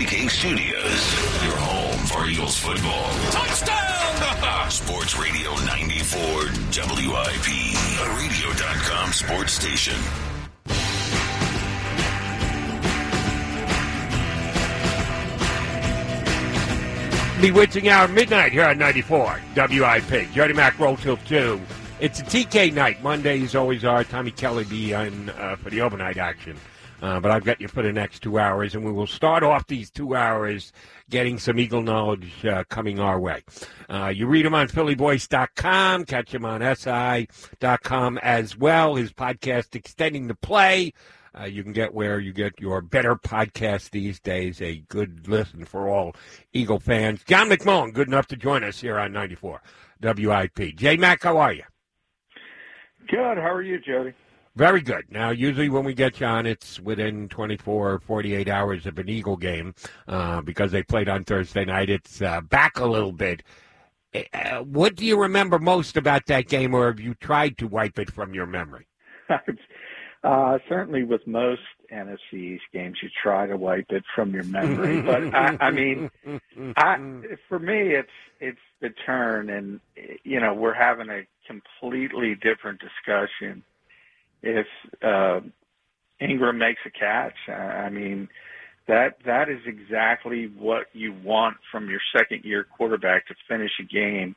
King Studios, your home for Eagles football. Touchdown! Sports Radio 94 WIP, a radio.com sports station. Bewitching Hour Midnight here on 94 WIP. Jody Mac roll till 2. It's a TK night. Monday Mondays always are. Tommy Kelly be on uh, for the overnight action. Uh, but I've got you for the next two hours, and we will start off these two hours getting some Eagle knowledge uh, coming our way. Uh, you read him on PhillyVoice.com, catch him on SI.com as well. His podcast, Extending the Play. Uh, you can get where you get your better podcast these days. A good listen for all Eagle fans. John McMullen, good enough to join us here on 94 WIP. J Mac, how are you? Good. How are you, Jody? Very good. Now, usually when we get you on, it's within 24, or 48 hours of an Eagle game uh, because they played on Thursday night. It's uh, back a little bit. Uh, what do you remember most about that game, or have you tried to wipe it from your memory? Uh, certainly, with most NFC East games, you try to wipe it from your memory. but I, I mean, I, for me, it's it's the turn, and you know, we're having a completely different discussion if uh, Engram makes a catch. I mean, that that is exactly what you want from your second year quarterback to finish a game,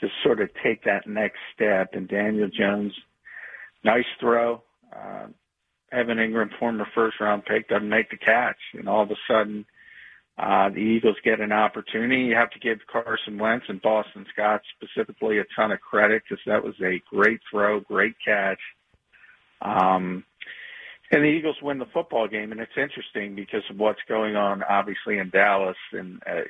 to sort of take that next step. And Daniel Jones, nice throw. Uh, Evan Engram, former first round pick, doesn't make the catch, and all of a sudden. Uh, the Eagles get an opportunity. You have to give Carson Wentz and Boston Scott specifically a ton of credit because that was a great throw, great catch. Um, and the Eagles win the football game, and it's interesting because of what's going on, obviously in Dallas, and uh,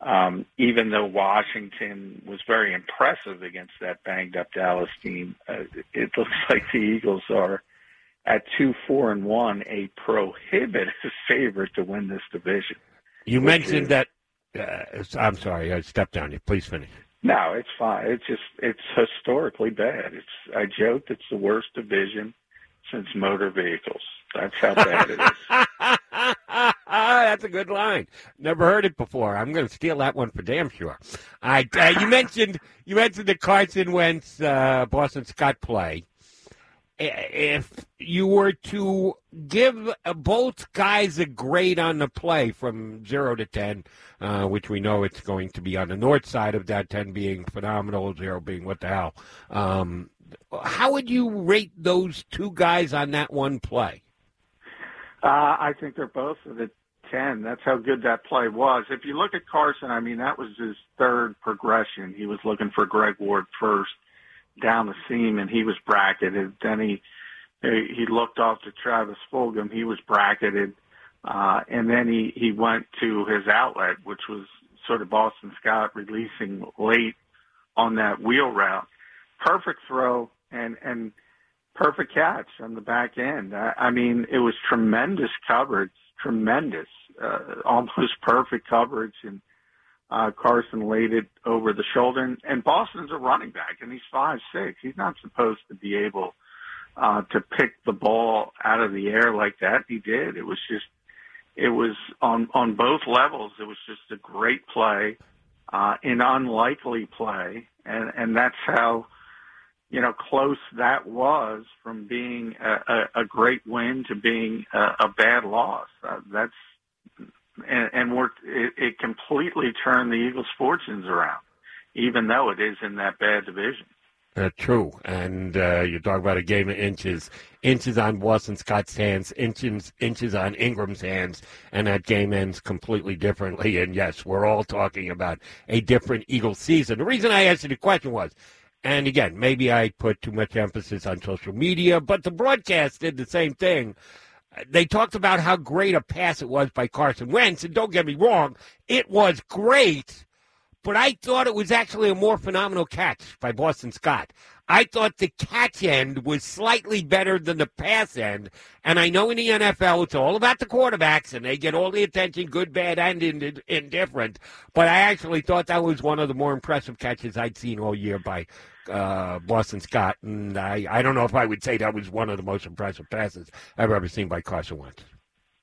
um, even though Washington was very impressive against that banged up Dallas team, uh, it looks like the Eagles are at two, four, and one, a prohibitive favorite to win this division. You mentioned is, that. Uh, I'm sorry, I stepped on you. Please finish. No, it's fine. It's just it's historically bad. It's I joked it's the worst division since motor vehicles. That's how bad it is. That's a good line. Never heard it before. I'm going to steal that one for damn sure. I uh, you mentioned you mentioned the Carson Wentz uh, Boston Scott play if you were to give both guys a grade on the play from zero to ten, uh, which we know it's going to be on the north side of that, ten being phenomenal, zero being what the hell. Um, how would you rate those two guys on that one play? Uh, I think they're both at a ten. That's how good that play was. If you look at Carson, I mean that was his third progression. He was looking for Greg Ward first down the seam and he was bracketed. Then he he looked off to Travis Fulgham. He was bracketed, uh, and then he he went to his outlet, which was sort of Boston Scott releasing late on that wheel route. Perfect throw and and perfect catch on the back end. I, I mean, it was tremendous coverage, tremendous, uh, almost perfect coverage, and uh, Carson laid it over the shoulder, and, and Boston's a running back, and he's five six. He's not supposed to be able uh, to pick the ball out of the air like that. He did. It was just, it was on on both levels. It was just a great play, uh, an unlikely play, and and that's how. You know, close that was from being a, a, a great win to being a, a bad loss. Uh, that's and, and we're, it, it completely turned the Eagles' fortunes around, even though it is in that bad division. Uh, true, and uh, you talk about a game of inches, inches on Boston Scott's hands, inches inches on Engram's hands, and that game ends completely differently. And yes, we're all talking about a different Eagles season. The reason I asked you the question was, and again, maybe I put too much emphasis on social media, but the broadcast did the same thing they talked about how great a pass it was by Carson Wentz, and don't get me wrong, it was great, but I thought it was actually a more phenomenal catch by Boston Scott. I thought the catch end was slightly better than the pass end. And I know in the NFL, it's all about the quarterbacks and they get all the attention, good, bad, and indifferent. But I actually thought that was one of the more impressive catches I'd seen all year by uh, Boston Scott. And I, I don't know if I would say that was one of the most impressive passes I've ever seen by Carson Wentz.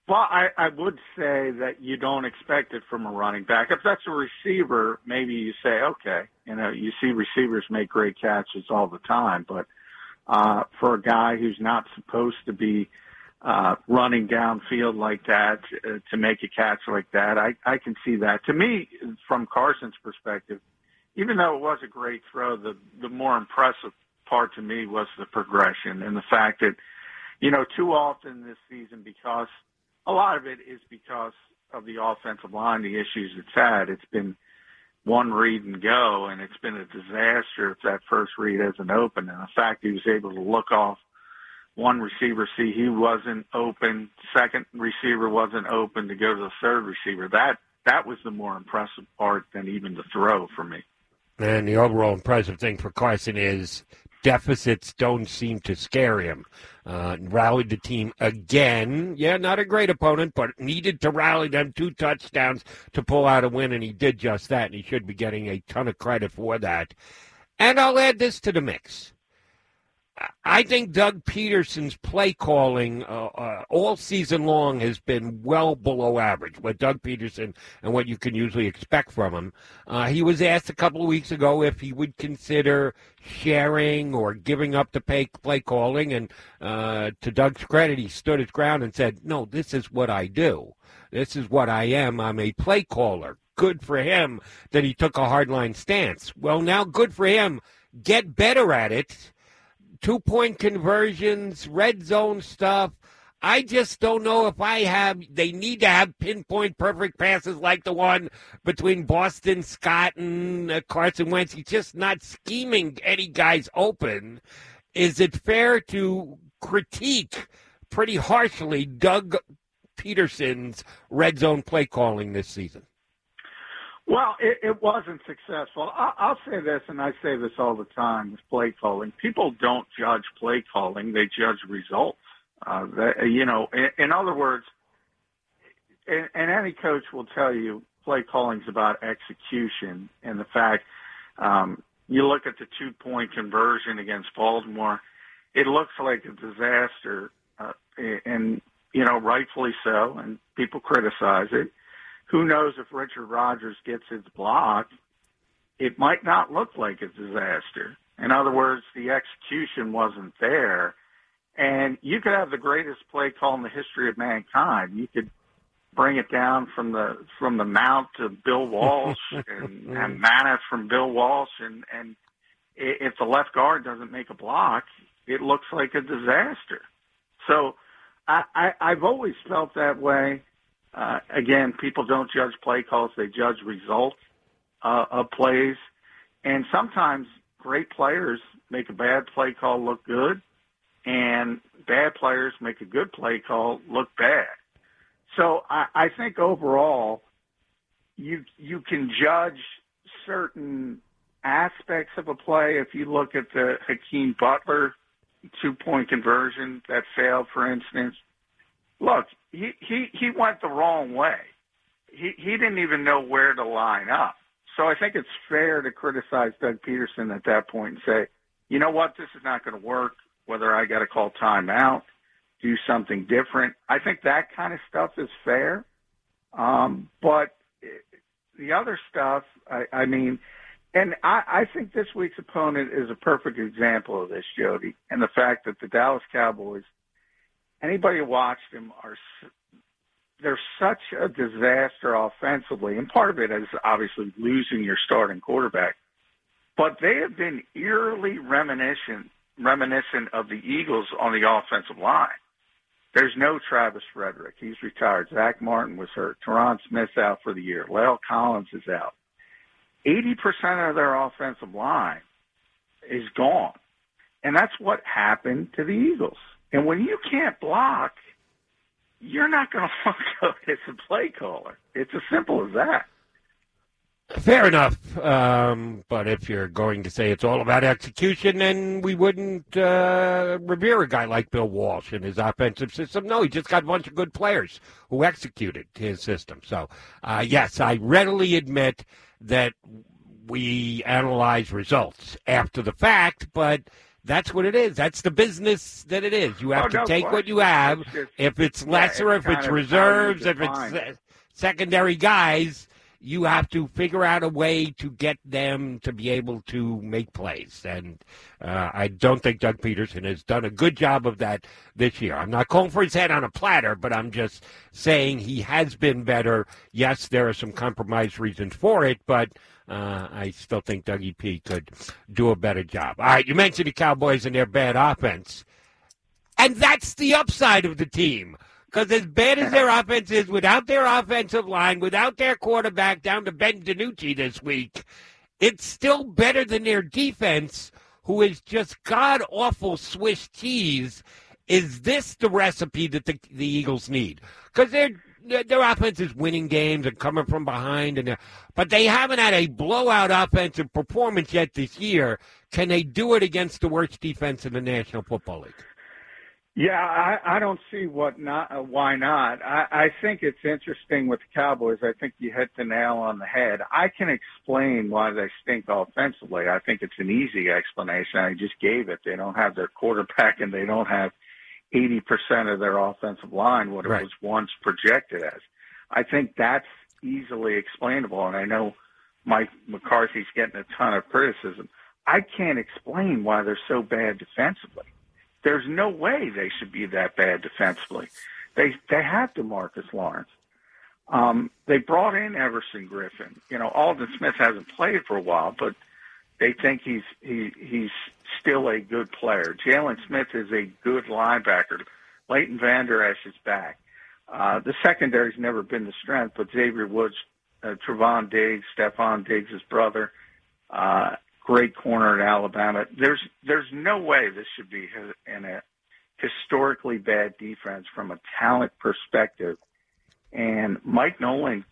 Well, I, I would say that you don't expect it from a running back. If that's a receiver, maybe you say, okay, you know, you see receivers make great catches all the time, but uh, for a guy who's not supposed to be uh, running downfield like that uh, to make a catch like that, I, I can see that. To me, from Carson's perspective, even though it was a great throw, the the more impressive part to me was the progression and the fact that, you know, too often this season because – a lot of it is because of the offensive line, the issues it's had. It's been one read and go, and it's been a disaster if that first read isn't open. And the fact he was able to look off one receiver, see he wasn't open, second receiver wasn't open to go to the third receiver. That that was the more impressive part than even the throw for me. And the overall impressive thing for Carson is deficits don't seem to scare him. Uh, rallied the team again. Yeah, not a great opponent, but needed to rally them two touchdowns to pull out a win, and he did just that, and he should be getting a ton of credit for that. And I'll add this to the mix. I think Doug Pederson's play calling uh, uh, all season long has been well below average. What Doug Pederson and what you can usually expect from him. Uh, he was asked a couple of weeks ago if he would consider sharing or giving up the pay, play calling, and uh, to Doug's credit, he stood his ground and said, "No, this is what I do. This is what I am. I'm a play caller." Good for him that he took a hardline stance. Well, now good for him. Get better at it two point conversions, red zone stuff. I just don't know if I have. They need to have pinpoint perfect passes like the one between Boston Scott and uh, Carson Wentz. He's just not scheming any guys open. Is it fair to critique pretty harshly Doug Pederson's red zone play calling this season? Well, it, it wasn't successful. I, I'll say this, and I say this all the time with play calling. People don't judge play calling; they judge results. Uh, that, you know, in, in other words, and, and any coach will tell you play calling is about execution and the fact um, you look at the two point conversion against Baltimore, it looks like a disaster, uh, and you know, rightfully so, and people criticize it who knows if Richard Rodgers gets his block, it might not look like a disaster. In other words, the execution wasn't there. And you could have the greatest play call in the history of mankind. You could bring it down from the from the mount to Bill Walsh and, and Manath from Bill Walsh and and if the left guard doesn't make a block, it looks like a disaster. So I, I I've always felt that way. Uh, again, people don't judge play calls; they judge results uh, of plays. And sometimes great players make a bad play call look good, and bad players make a good play call look bad. So I, I think overall, you you can judge certain aspects of a play. If you look at the Hakeem Butler two point conversion that failed, for instance, look, he he he went the wrong way. He he didn't even know where to line up. So I think it's fair to criticize Doug Pederson at that point and say, you know what, this is not going to work. Whether I got to call timeout, do something different. I think that kind of stuff is fair. Um, but the other stuff, I, I mean, and I, I think this week's opponent is a perfect example of this, Jody, and the fact that the Dallas Cowboys anybody who watched them are they're such a disaster offensively, and part of it is obviously losing your starting quarterback. But they have been eerily reminiscent reminiscent of the Eagles on the offensive line. There's no Travis Frederick. He's retired. Zack Martin was hurt. Tyron Smith's out for the year. La'el Collins is out. 80% of their offensive line is gone. And that's what happened to the Eagles. And when you can't block, you're not going to fuck up as a play caller. It's as simple as that. Fair enough. Um, but if you're going to say it's all about execution, then we wouldn't uh, revere a guy like Bill Walsh and his offensive system. No, he just got a bunch of good players who executed his system. So, uh, yes, I readily admit that we analyze results after the fact, but that's what it is. That's the business that it is. You have oh, to no take question. what you have. It's just, if it's yeah, lesser, it's if it's kind of how you reserves, if it's uh, secondary guys, you have to figure out a way to get them to be able to make plays. And uh, I don't think Doug Pederson has done a good job of that this year. I'm not calling for his head on a platter, but I'm just saying he has been better. Yes, there are some compromise reasons for it, but uh, I still think Dougie P could do a better job. All right, you mentioned the Cowboys and their bad offense. And that's the upside of the team. Because as bad as their offense is, without their offensive line, without their quarterback down to Ben DiNucci this week, it's still better than their defense, who is just god awful Swiss cheese. Is this the recipe that the, the Eagles need? Because their their offense is winning games and coming from behind, and but they haven't had a blowout offensive performance yet this year. Can they do it against the worst defense in the National Football League? Yeah, I, I don't see what not uh, why not. I, I think it's interesting with the Cowboys. I think you hit the nail on the head. I can explain why they stink offensively. I think it's an easy explanation. I just gave it. They don't have their quarterback and they don't have 80% of their offensive line what it Right. was once projected as. I think that's easily explainable and I know Mike McCarthy's getting a ton of criticism. I can't explain why they're so bad defensively there's no way they should be that bad defensively. They they have Demarcus Lawrence. Um, they brought in Everson Griffen. You know, Aldon Smith hasn't played for a while, but they think he's he he's still a good player. Jaylon Smith is a good linebacker. Leighton Vander Esch is back. Uh, the secondary's never been the strength, but Xavier Woods, uh, Trevon Diggs, Stefon Diggs' brother, uh, great corner in Alabama. There's there's no way this should be in a historically bad defense from a talent perspective. And Mike Nolan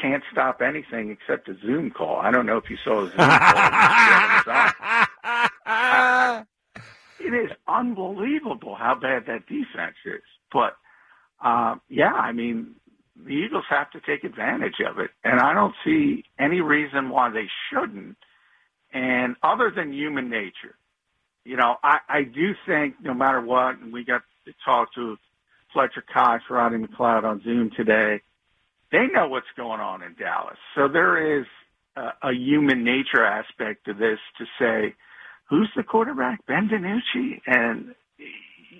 can't stop anything except a Zoom call. I don't know if you saw a Zoom call. it is unbelievable how bad that defense is. But uh, yeah, I mean, the Eagles have to take advantage of it, and I don't see any reason why they shouldn't. And other than human nature, you know, I, I do think no matter what, and we got to talk to Fletcher Cox, Rodney McLeod on Zoom today. They know what's going on in Dallas, so there is a, a human nature aspect to this to say, who's the quarterback? Ben DiNucci, and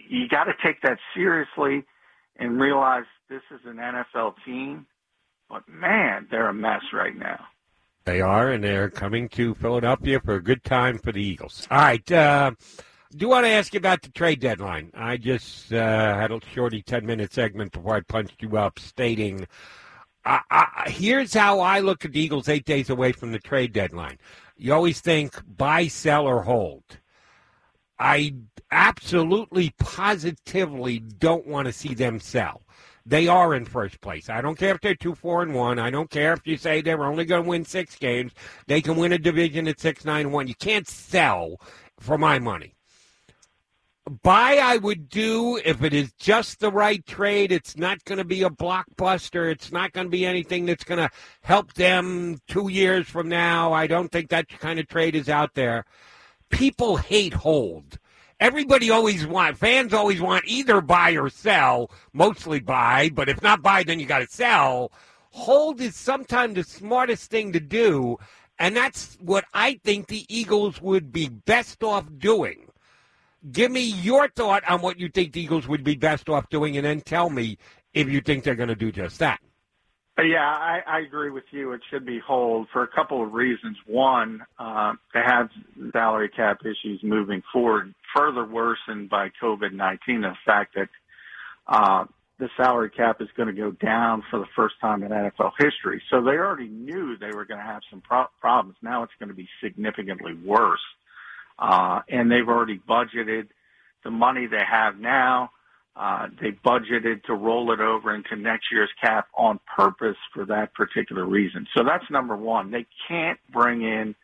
you got to take that seriously and realize this is an NFL team. But man, they're a mess right now. They are, and they're coming to Philadelphia for a good time for the Eagles. All right. Uh, do want to ask you about the trade deadline. I just uh, had a shorty 10 minute segment before I punched you up stating I, I, here's how I look at the Eagles eight days away from the trade deadline. You always think buy, sell, or hold. I absolutely, positively don't want to see them sell. They are in first place. I don't care if they're two, four, and one. I don't care if you say they're only going to win six games. They can win a division at six, nine, one. You can't sell for my money. Buy, I would do if it is just the right trade. It's not going to be a blockbuster. It's not going to be anything that's going to help them two years from now. I don't think that kind of trade is out there. People hate hold. Everybody always want fans always want either buy or sell. Mostly buy, but if not buy, then you got to sell. Hold is sometimes the smartest thing to do, and that's what I think the Eagles would be best off doing. Give me your thought on what you think the Eagles would be best off doing, and then tell me if you think they're going to do just that. Yeah, I, I agree with you. It should be hold for a couple of reasons. One, uh, they have salary cap issues moving forward, further worsened by COVID-19. The fact that uh, the salary cap is going to go down for the first time in NFL history. So they already knew they were going to have some pro- problems. Now it's going to be significantly worse. Uh, and they've already budgeted the money they have now Uh, they budgeted to roll it over into next year's cap on purpose for that particular reason. So that's number one. They can't bring in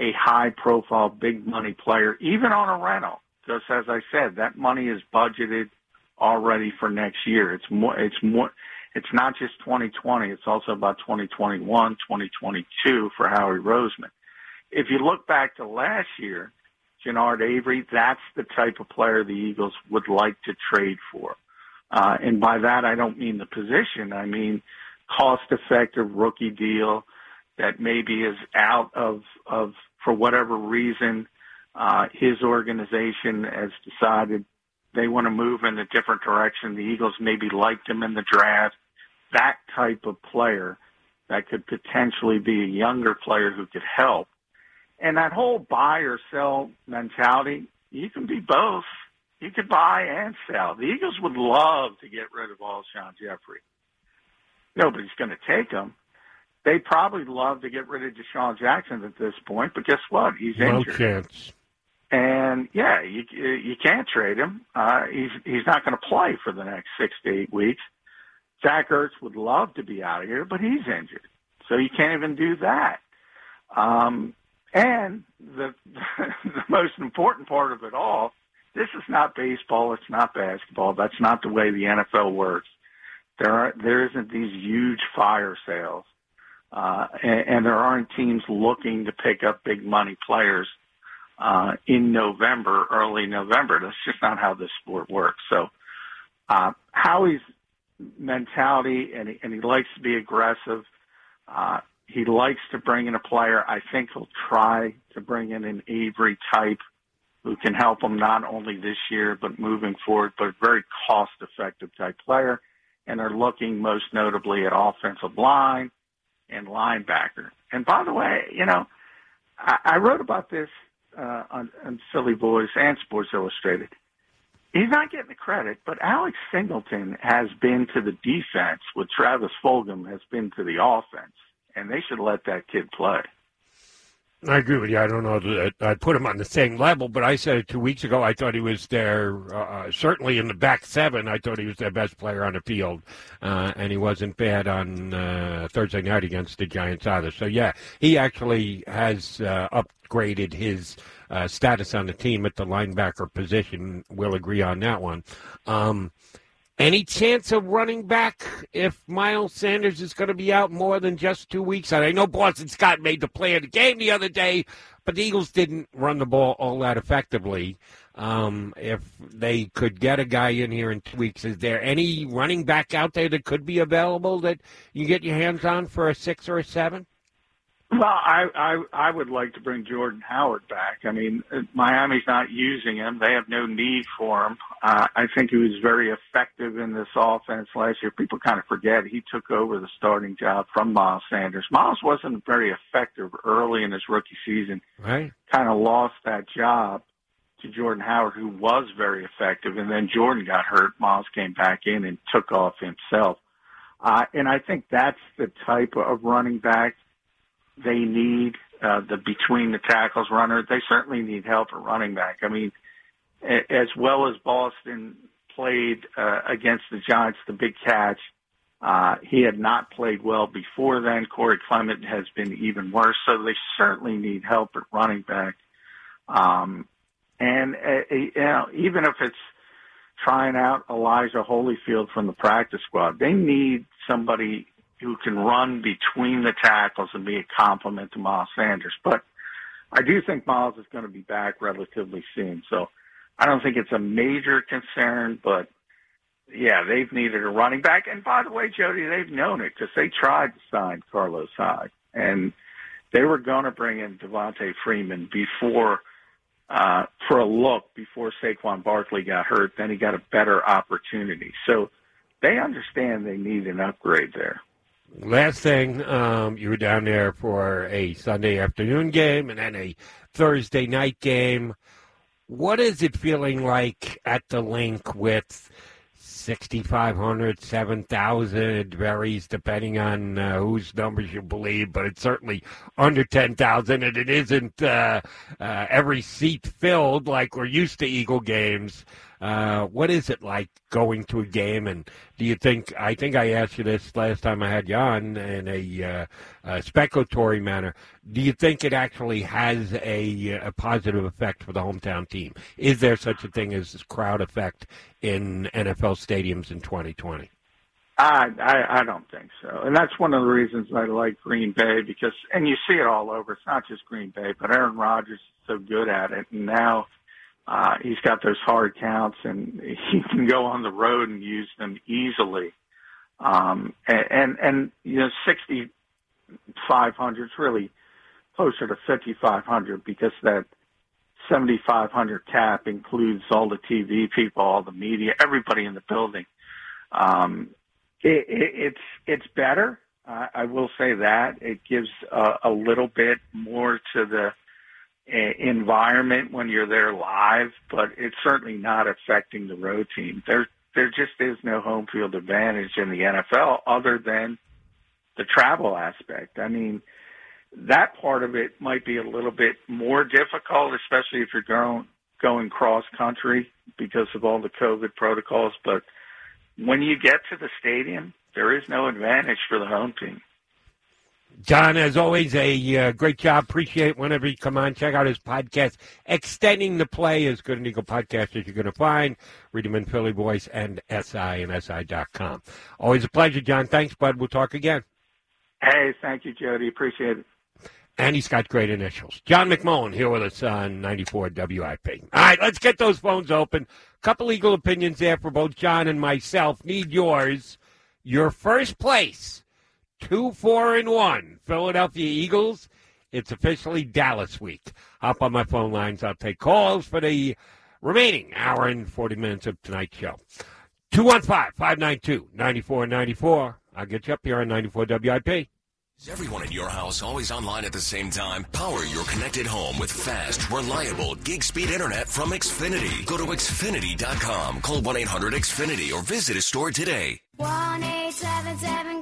a high profile, big money player, even on a rental. Just as I said, that money is budgeted already for next year. It's more, it's more, it's not just 2020. It's also about 2021, 2022 for Howie Roseman. If you look back to last year, Genard Avery, that's the type of player the Eagles would like to trade for. Uh, and by that, I don't mean the position. I mean cost effective rookie deal that maybe is out of, of, for whatever reason, uh, his organization has decided they want to move in a different direction. The Eagles maybe liked him in the draft. That type of player that could potentially be a younger player who could help and that whole buy or sell mentality, you can be both. You could buy and sell. The Eagles would love to get rid of Alshon Jeffery. Nobody's going to take him. They probably love to get rid of DeSean Jackson at this point, but guess what? He's no injured. chance. And yeah, you you can't trade him. Uh, he's he's not going to play for the next six to eight weeks. Zach Ertz would love to be out of here, but he's injured, so you can't even do that. Um, and the, the most important part of it all, this is not baseball. It's not basketball. That's not the way the NFL works. There aren't there isn't these huge fire sales. Uh, and, and there aren't teams looking to pick up big money players, uh, in November, early November. That's just not how this sport works. So, uh, Howie's mentality and he, and he likes to be aggressive. Uh, he likes to bring in a player. I think he'll try to bring in an Avery type who can help him not only this year but moving forward, but a very cost effective type player. And they're looking most notably at offensive line and linebacker. And by the way, you know, I, I wrote about this uh, on, on Philly Voice and Sports Illustrated. He's not getting the credit, but Alex Singleton has been to the defense what Travis Fulgham has been to the offense and they should let that kid play. I agree with you. I don't know that I'd put him on the same level, but I said it two weeks ago. I thought he was there, uh, certainly in the back seven. I thought he was their best player on the field, uh, and he wasn't bad on uh, Thursday night against the Giants either. So yeah, he actually has uh, upgraded his uh, status on the team at the linebacker position. We'll agree on that one. Um, any chance of running back if Miles Sanders is going to be out more than just two weeks? And I know Boston Scott made the play of the game the other day, but the Eagles didn't run the ball all that effectively. Um, if they could get a guy in here in two weeks, is there any running back out there that could be available that you get your hands on for a six or a seven? Well, I, I I would like to bring Jordan Howard back. I mean, Miami's not using him; they have no need for him. Uh, I think he was very effective in this offense last year. People kind of forget he took over the starting job from Miles Sanders. Miles wasn't very effective early in his rookie season. Right, kind of lost that job to Jordan Howard, who was very effective, and then Jordan got hurt. Miles came back in and took off himself. Uh, and I think that's the type of running back they need uh, the between the tackles runner. They certainly need help at running back. I mean, as well as Boston played uh, against the Giants, the big catch. Uh, he had not played well before then. Corey Clement has been even worse, so they certainly need help at running back. Um, and uh, you know, even if it's trying out Elijah Holyfield from the practice squad, they need somebody who can run between the tackles and be a complement to Miles Sanders. But I do think Miles is going to be back relatively soon. So I don't think it's a major concern, but yeah, they've needed a running back. And by the way, Jody, they've known it because they tried to sign Carlos Hyde and they were going to bring in Devonta Freeman before, uh, for a look before Saquon Barkley got hurt. Then he got a better opportunity. So they understand they need an upgrade there. Last thing, um, you were down there for a Sunday afternoon game and then a Thursday night game. What is it feeling like at the Linc with 6,500, 7,000? It varies depending on uh, whose numbers you believe, but it's certainly under 10,000, and it isn't uh, uh, every seat filled like we're used to Eagle games. Uh, what is it like going to a game? And do you think? I think I asked you this last time I had you on in a, uh, a speculatory manner. Do you think it actually has a, a positive effect for the hometown team? Is there such a thing as this crowd effect in NFL stadiums in 2020? I, I I don't think so, and that's one of the reasons I like Green Bay because, and you see it all over. It's not just Green Bay, but Aaron Rodgers is so good at it, and now uh, he's got those hard counts, and he can go on the road and use them easily. Um, and, and and you know, sixty five hundred is really closer to fifty five hundred because that seventy five hundred cap includes all the TV people, all the media, everybody in the building. Um, it, it, it's it's better. Uh, I will say that it gives a, a little bit more to the environment when you're there live, but it's certainly not affecting the road team. There there just is no home field advantage in the NFL other than the travel aspect. I mean, that part of it might be a little bit more difficult, especially if you're going going cross country because of all the COVID protocols, but when you get to the stadium, there is no advantage for the home team. John, as always, a uh, great job. Appreciate whenever you come on. Check out his podcast, Extending the Play, as good an Eagle podcast as you're going to find. Read him in Philly Voice and SI and SI.com. Always a pleasure, John. Thanks, bud. We'll talk again. Hey, thank you, Jody. Appreciate it. And he's got great initials. John McMullen here with us on 94 WIP. All right, let's get those phones open. Couple legal opinions there for both John and myself. Need yours. Your first place, two, four, and one. Philadelphia Eagles. It's officially Dallas week. Hop on my phone lines. I'll take calls for the remaining hour and 40 minutes of tonight's show. 215 592 9494. I'll get you up here on 94 WIP. Is everyone in your house always online at the same time? Power your connected home with fast, reliable gig speed internet from Xfinity. Go to Xfinity.com, call 1 800 Xfinity, or visit a store today. 1 877 cars.